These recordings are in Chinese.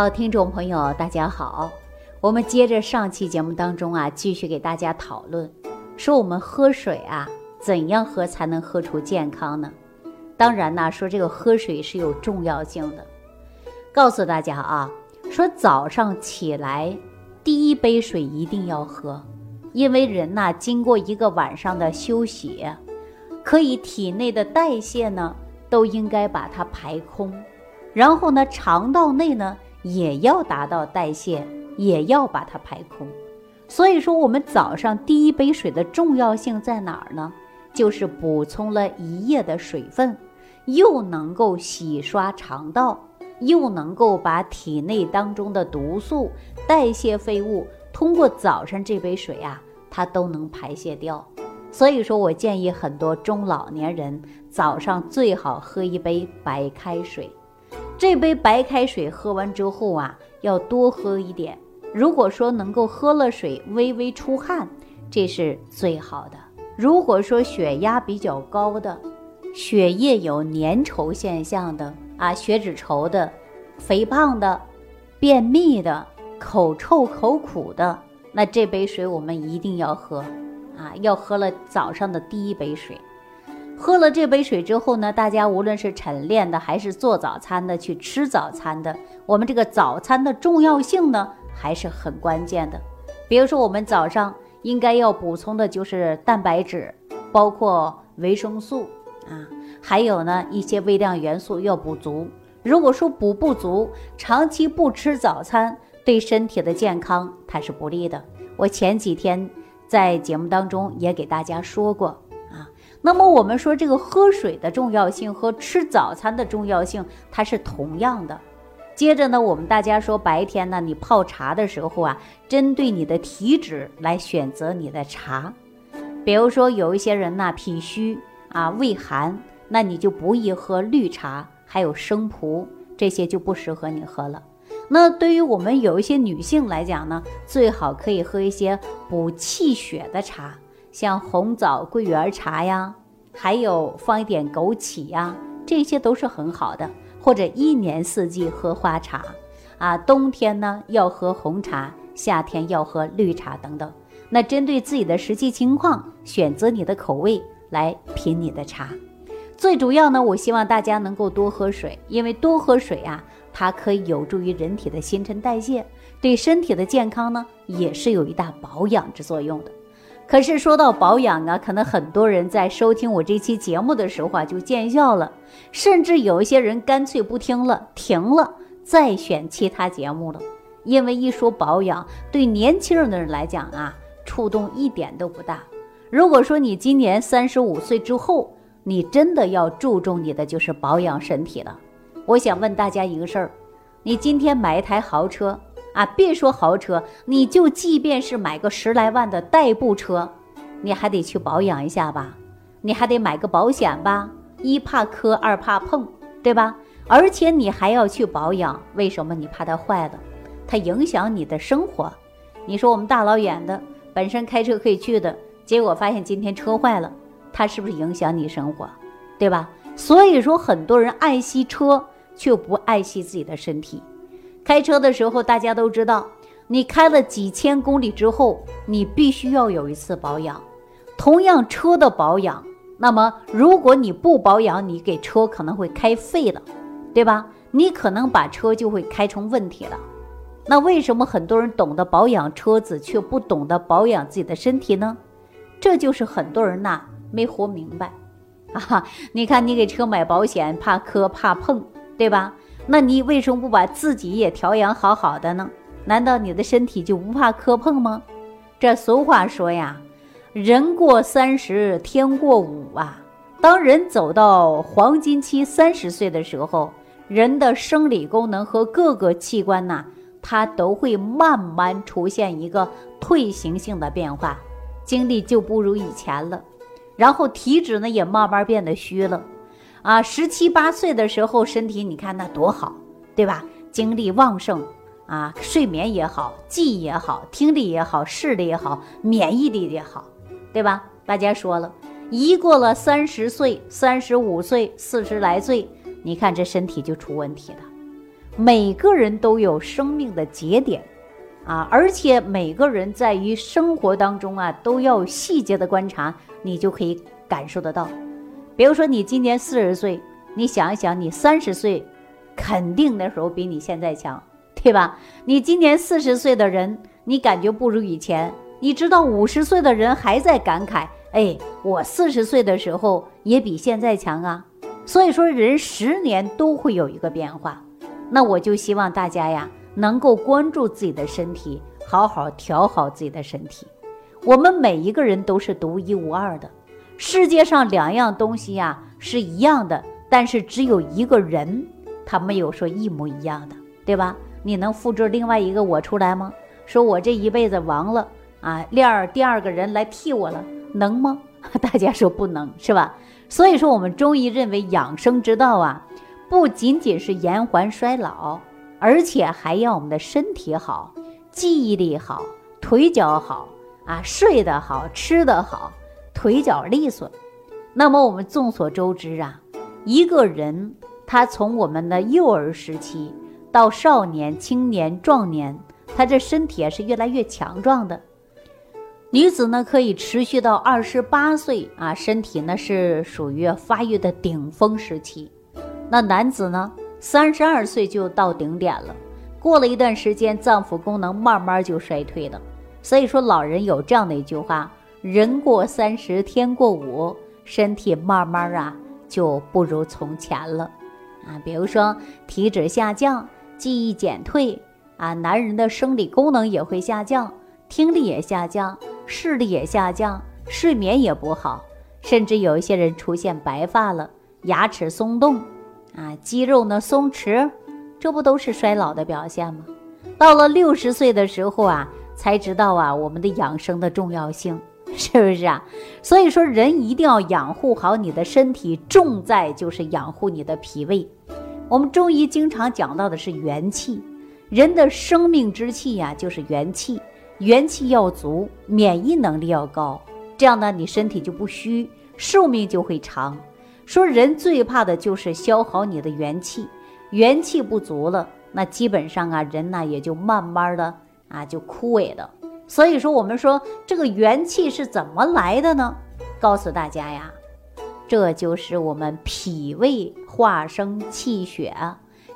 好，听众朋友，大家好。我们接着上期节目当中啊，继续给大家讨论，说我们喝水啊，怎样喝才能喝出健康呢？当然呢，说这个喝水是有重要性的。告诉大家啊，说早上起来第一杯水一定要喝，因为人呐，经过一个晚上的休息，可以体内的代谢呢，都应该把它排空，然后呢，肠道内呢。也要达到代谢，也要把它排空。所以说，我们早上第一杯水的重要性在哪儿呢？就是补充了一夜的水分，又能够洗刷肠道，又能够把体内当中的毒素、代谢废物通过早上这杯水啊，它都能排泄掉。所以说我建议很多中老年人早上最好喝一杯白开水。这杯白开水喝完之后啊，要多喝一点。如果说能够喝了水微微出汗，这是最好的。如果说血压比较高的，血液有粘稠现象的啊，血脂稠的，肥胖的，便秘的，口臭口苦的，那这杯水我们一定要喝啊，要喝了早上的第一杯水。喝了这杯水之后呢，大家无论是晨练的还是做早餐的去吃早餐的，我们这个早餐的重要性呢还是很关键的。比如说，我们早上应该要补充的就是蛋白质，包括维生素啊，还有呢一些微量元素要补足。如果说补不足，长期不吃早餐，对身体的健康它是不利的。我前几天在节目当中也给大家说过。那么我们说这个喝水的重要性和吃早餐的重要性，它是同样的。接着呢，我们大家说白天呢，你泡茶的时候啊，针对你的体质来选择你的茶。比如说有一些人呢脾虚啊、胃寒，那你就不宜喝绿茶，还有生普这些就不适合你喝了。那对于我们有一些女性来讲呢，最好可以喝一些补气血的茶。像红枣桂圆茶呀，还有放一点枸杞呀，这些都是很好的。或者一年四季喝花茶，啊，冬天呢要喝红茶，夏天要喝绿茶等等。那针对自己的实际情况，选择你的口味来品你的茶。最主要呢，我希望大家能够多喝水，因为多喝水啊，它可以有助于人体的新陈代谢，对身体的健康呢也是有一大保养之作用的。可是说到保养啊，可能很多人在收听我这期节目的时候啊就见笑了，甚至有一些人干脆不听了，停了，再选其他节目了。因为一说保养，对年轻人的人来讲啊，触动一点都不大。如果说你今年三十五岁之后，你真的要注重你的就是保养身体了。我想问大家一个事儿：你今天买一台豪车？啊，别说豪车，你就即便是买个十来万的代步车，你还得去保养一下吧，你还得买个保险吧，一怕磕，二怕碰，对吧？而且你还要去保养，为什么？你怕它坏了，它影响你的生活。你说我们大老远的，本身开车可以去的，结果发现今天车坏了，它是不是影响你生活，对吧？所以说，很多人爱惜车，却不爱惜自己的身体。开车的时候，大家都知道，你开了几千公里之后，你必须要有一次保养。同样车的保养，那么如果你不保养，你给车可能会开废了，对吧？你可能把车就会开成问题了。那为什么很多人懂得保养车子，却不懂得保养自己的身体呢？这就是很多人呐没活明白啊！你看，你给车买保险，怕磕怕碰，对吧？那你为什么不把自己也调养好好的呢？难道你的身体就不怕磕碰吗？这俗话说呀，人过三十天过五啊。当人走到黄金期三十岁的时候，人的生理功能和各个器官呐，它都会慢慢出现一个退行性的变化，精力就不如以前了，然后体质呢也慢慢变得虚了。啊，十七八岁的时候，身体你看那多好，对吧？精力旺盛啊，睡眠也好，记忆也好，听力也好，视力也好，免疫力也好，对吧？大家说了，一过了三十岁、三十五岁、四十来岁，你看这身体就出问题了。每个人都有生命的节点，啊，而且每个人在于生活当中啊，都要细节的观察，你就可以感受得到。比如说，你今年四十岁，你想一想，你三十岁，肯定那时候比你现在强，对吧？你今年四十岁的人，你感觉不如以前，你知道五十岁的人还在感慨，哎，我四十岁的时候也比现在强啊。所以说，人十年都会有一个变化。那我就希望大家呀，能够关注自己的身体，好好调好自己的身体。我们每一个人都是独一无二的。世界上两样东西呀是一样的，但是只有一个人，他没有说一模一样的，对吧？你能复制另外一个我出来吗？说我这一辈子亡了啊，练第二个人来替我了，能吗？大家说不能，是吧？所以说，我们中医认为养生之道啊，不仅仅是延缓衰老，而且还要我们的身体好，记忆力好，腿脚好啊，睡得好，吃得好。腿脚利索，那么我们众所周知啊，一个人他从我们的幼儿时期到少年、青年、壮年，他这身体啊是越来越强壮的。女子呢可以持续到二十八岁啊，身体呢是属于发育的顶峰时期。那男子呢，三十二岁就到顶点了，过了一段时间，脏腑功能慢慢就衰退了。所以说，老人有这样的一句话。人过三十天过五，身体慢慢啊就不如从前了，啊，比如说体脂下降、记忆减退啊，男人的生理功能也会下降，听力也下降，视力也下降，睡眠也不好，甚至有一些人出现白发了，牙齿松动，啊，肌肉呢松弛，这不都是衰老的表现吗？到了六十岁的时候啊，才知道啊我们的养生的重要性。是不是啊？所以说，人一定要养护好你的身体，重在就是养护你的脾胃。我们中医经常讲到的是元气，人的生命之气呀，就是元气。元气要足，免疫能力要高，这样呢，你身体就不虚，寿命就会长。说人最怕的就是消耗你的元气，元气不足了，那基本上啊，人呢也就慢慢的啊就枯萎了。所以说，我们说这个元气是怎么来的呢？告诉大家呀，这就是我们脾胃化生气血，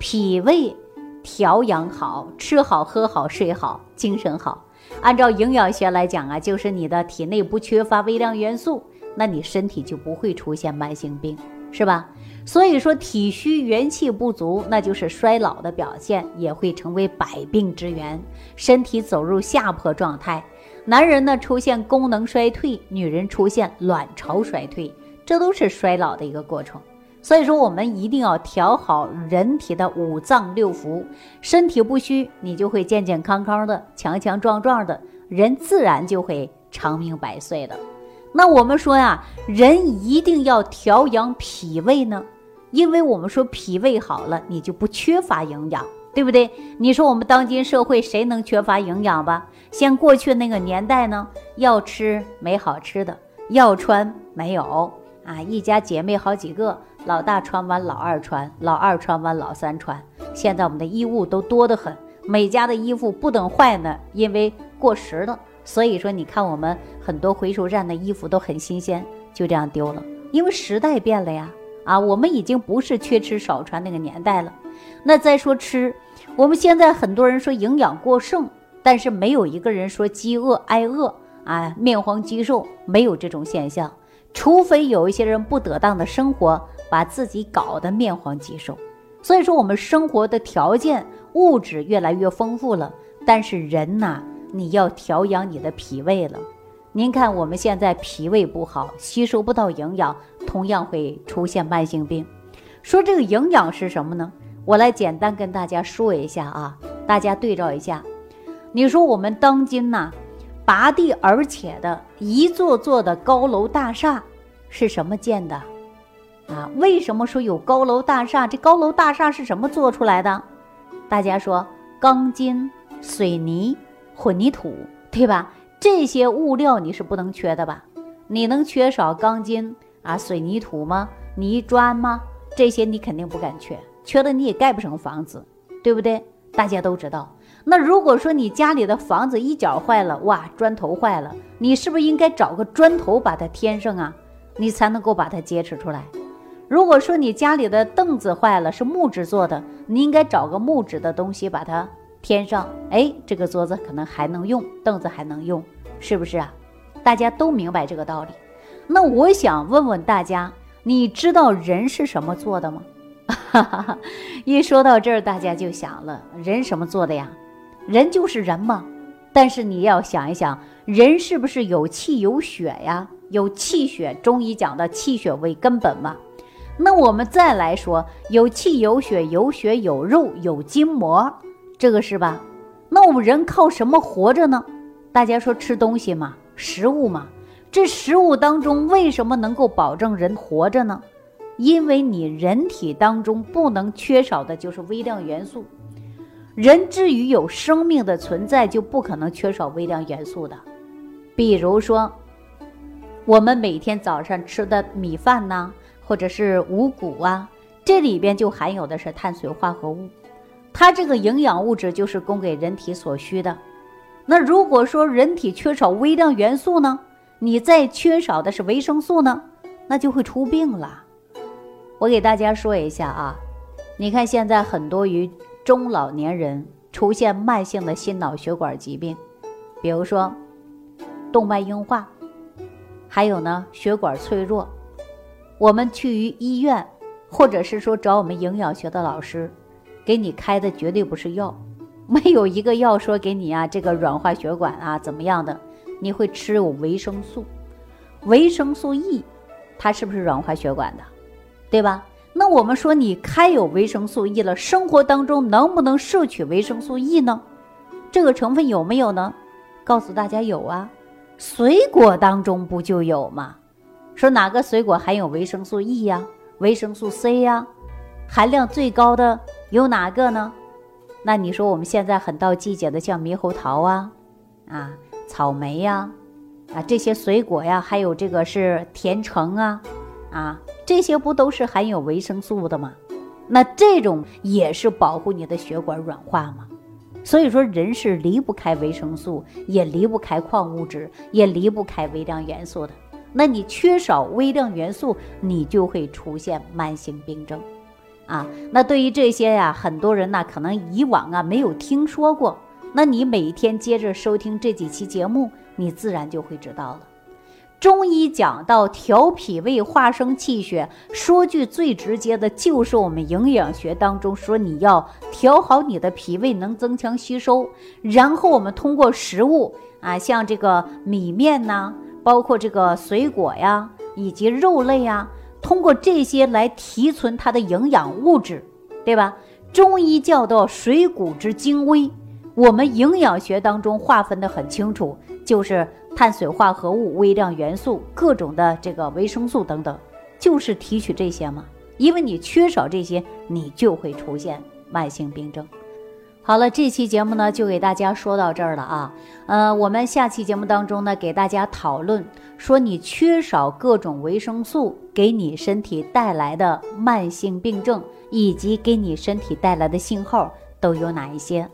脾胃调养好，吃好喝好睡好，精神好。按照营养学来讲啊，就是你的体内不缺乏微量元素，那你身体就不会出现慢性病，是吧？所以说，体虚元气不足，那就是衰老的表现，也会成为百病之源，身体走入下坡状态。男人呢出现功能衰退，女人出现卵巢衰退，这都是衰老的一个过程。所以说，我们一定要调好人体的五脏六腑，身体不虚，你就会健健康康的、强强壮壮的，人自然就会长命百岁的。那我们说呀，人一定要调养脾胃呢。因为我们说脾胃好了，你就不缺乏营养，对不对？你说我们当今社会谁能缺乏营养吧？像过去那个年代呢，要吃没好吃的，要穿没有啊，一家姐妹好几个，老大穿完老二穿，老二穿完老三穿。现在我们的衣物都多得很，每家的衣服不等坏呢，因为过时了。所以说，你看我们很多回收站的衣服都很新鲜，就这样丢了，因为时代变了呀。啊，我们已经不是缺吃少穿那个年代了。那再说吃，我们现在很多人说营养过剩，但是没有一个人说饥饿挨饿啊，面黄肌瘦，没有这种现象。除非有一些人不得当的生活，把自己搞得面黄肌瘦。所以说，我们生活的条件物质越来越丰富了，但是人呐，你要调养你的脾胃了。您看我们现在脾胃不好，吸收不到营养。同样会出现慢性病。说这个营养是什么呢？我来简单跟大家说一下啊，大家对照一下。你说我们当今呐，拔地而起的一座座的高楼大厦是什么建的？啊，为什么说有高楼大厦？这高楼大厦是什么做出来的？大家说钢筋、水泥、混凝土，对吧？这些物料你是不能缺的吧？你能缺少钢筋？啊，水泥土吗？泥砖吗？这些你肯定不敢缺，缺了你也盖不成房子，对不对？大家都知道。那如果说你家里的房子一角坏了，哇，砖头坏了，你是不是应该找个砖头把它添上啊？你才能够把它坚持出来。如果说你家里的凳子坏了，是木质做的，你应该找个木质的东西把它添上。哎，这个桌子可能还能用，凳子还能用，是不是啊？大家都明白这个道理。那我想问问大家，你知道人是什么做的吗？一说到这儿，大家就想了，人什么做的呀？人就是人嘛，但是你要想一想，人是不是有气有血呀？有气血，中医讲的气血为根本嘛。那我们再来说，有气有血，有血有肉有筋膜，这个是吧？那我们人靠什么活着呢？大家说吃东西嘛，食物嘛。这食物当中为什么能够保证人活着呢？因为你人体当中不能缺少的就是微量元素。人至于有生命的存在，就不可能缺少微量元素的。比如说，我们每天早上吃的米饭呐，或者是五谷啊，这里边就含有的是碳水化合物，它这个营养物质就是供给人体所需的。那如果说人体缺少微量元素呢，你再缺少的是维生素呢，那就会出病了。我给大家说一下啊，你看现在很多于。中老年人出现慢性的心脑血管疾病，比如说动脉硬化，还有呢血管脆弱。我们去于医院，或者是说找我们营养学的老师，给你开的绝对不是药，没有一个药说给你啊这个软化血管啊怎么样的，你会吃有维生素，维生素 E，它是不是软化血管的，对吧？那我们说你开有维生素 E 了，生活当中能不能摄取维生素 E 呢？这个成分有没有呢？告诉大家有啊，水果当中不就有吗？说哪个水果含有维生素 E 呀？维生素 C 呀？含量最高的有哪个呢？那你说我们现在很到季节的像猕猴桃啊，啊，草莓呀，啊这些水果呀，还有这个是甜橙啊，啊。这些不都是含有维生素的吗？那这种也是保护你的血管软化吗？所以说，人是离不开维生素，也离不开矿物质，也离不开微量元素的。那你缺少微量元素，你就会出现慢性病症，啊。那对于这些呀，很多人呢可能以往啊没有听说过。那你每天接着收听这几期节目，你自然就会知道了。中医讲到调脾胃、化生气血，说句最直接的，就是我们营养学当中说，你要调好你的脾胃，能增强吸收。然后我们通过食物啊，像这个米面呐，包括这个水果呀，以及肉类呀，通过这些来提存它的营养物质，对吧？中医叫做水谷之精微，我们营养学当中划分的很清楚，就是。碳水化合物、微量元素、各种的这个维生素等等，就是提取这些嘛。因为你缺少这些，你就会出现慢性病症。好了，这期节目呢就给大家说到这儿了啊。呃，我们下期节目当中呢，给大家讨论说你缺少各种维生素给你身体带来的慢性病症，以及给你身体带来的信号都有哪一些。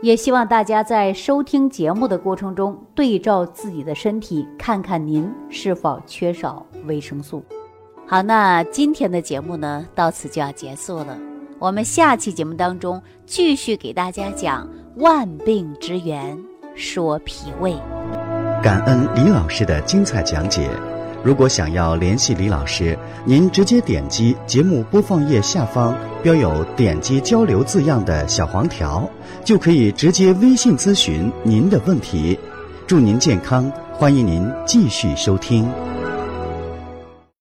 也希望大家在收听节目的过程中，对照自己的身体，看看您是否缺少维生素。好，那今天的节目呢，到此就要结束了。我们下期节目当中继续给大家讲万病之源，说脾胃。感恩李老师的精彩讲解。如果想要联系李老师，您直接点击节目播放页下方标有“点击交流”字样的小黄条，就可以直接微信咨询您的问题。祝您健康，欢迎您继续收听。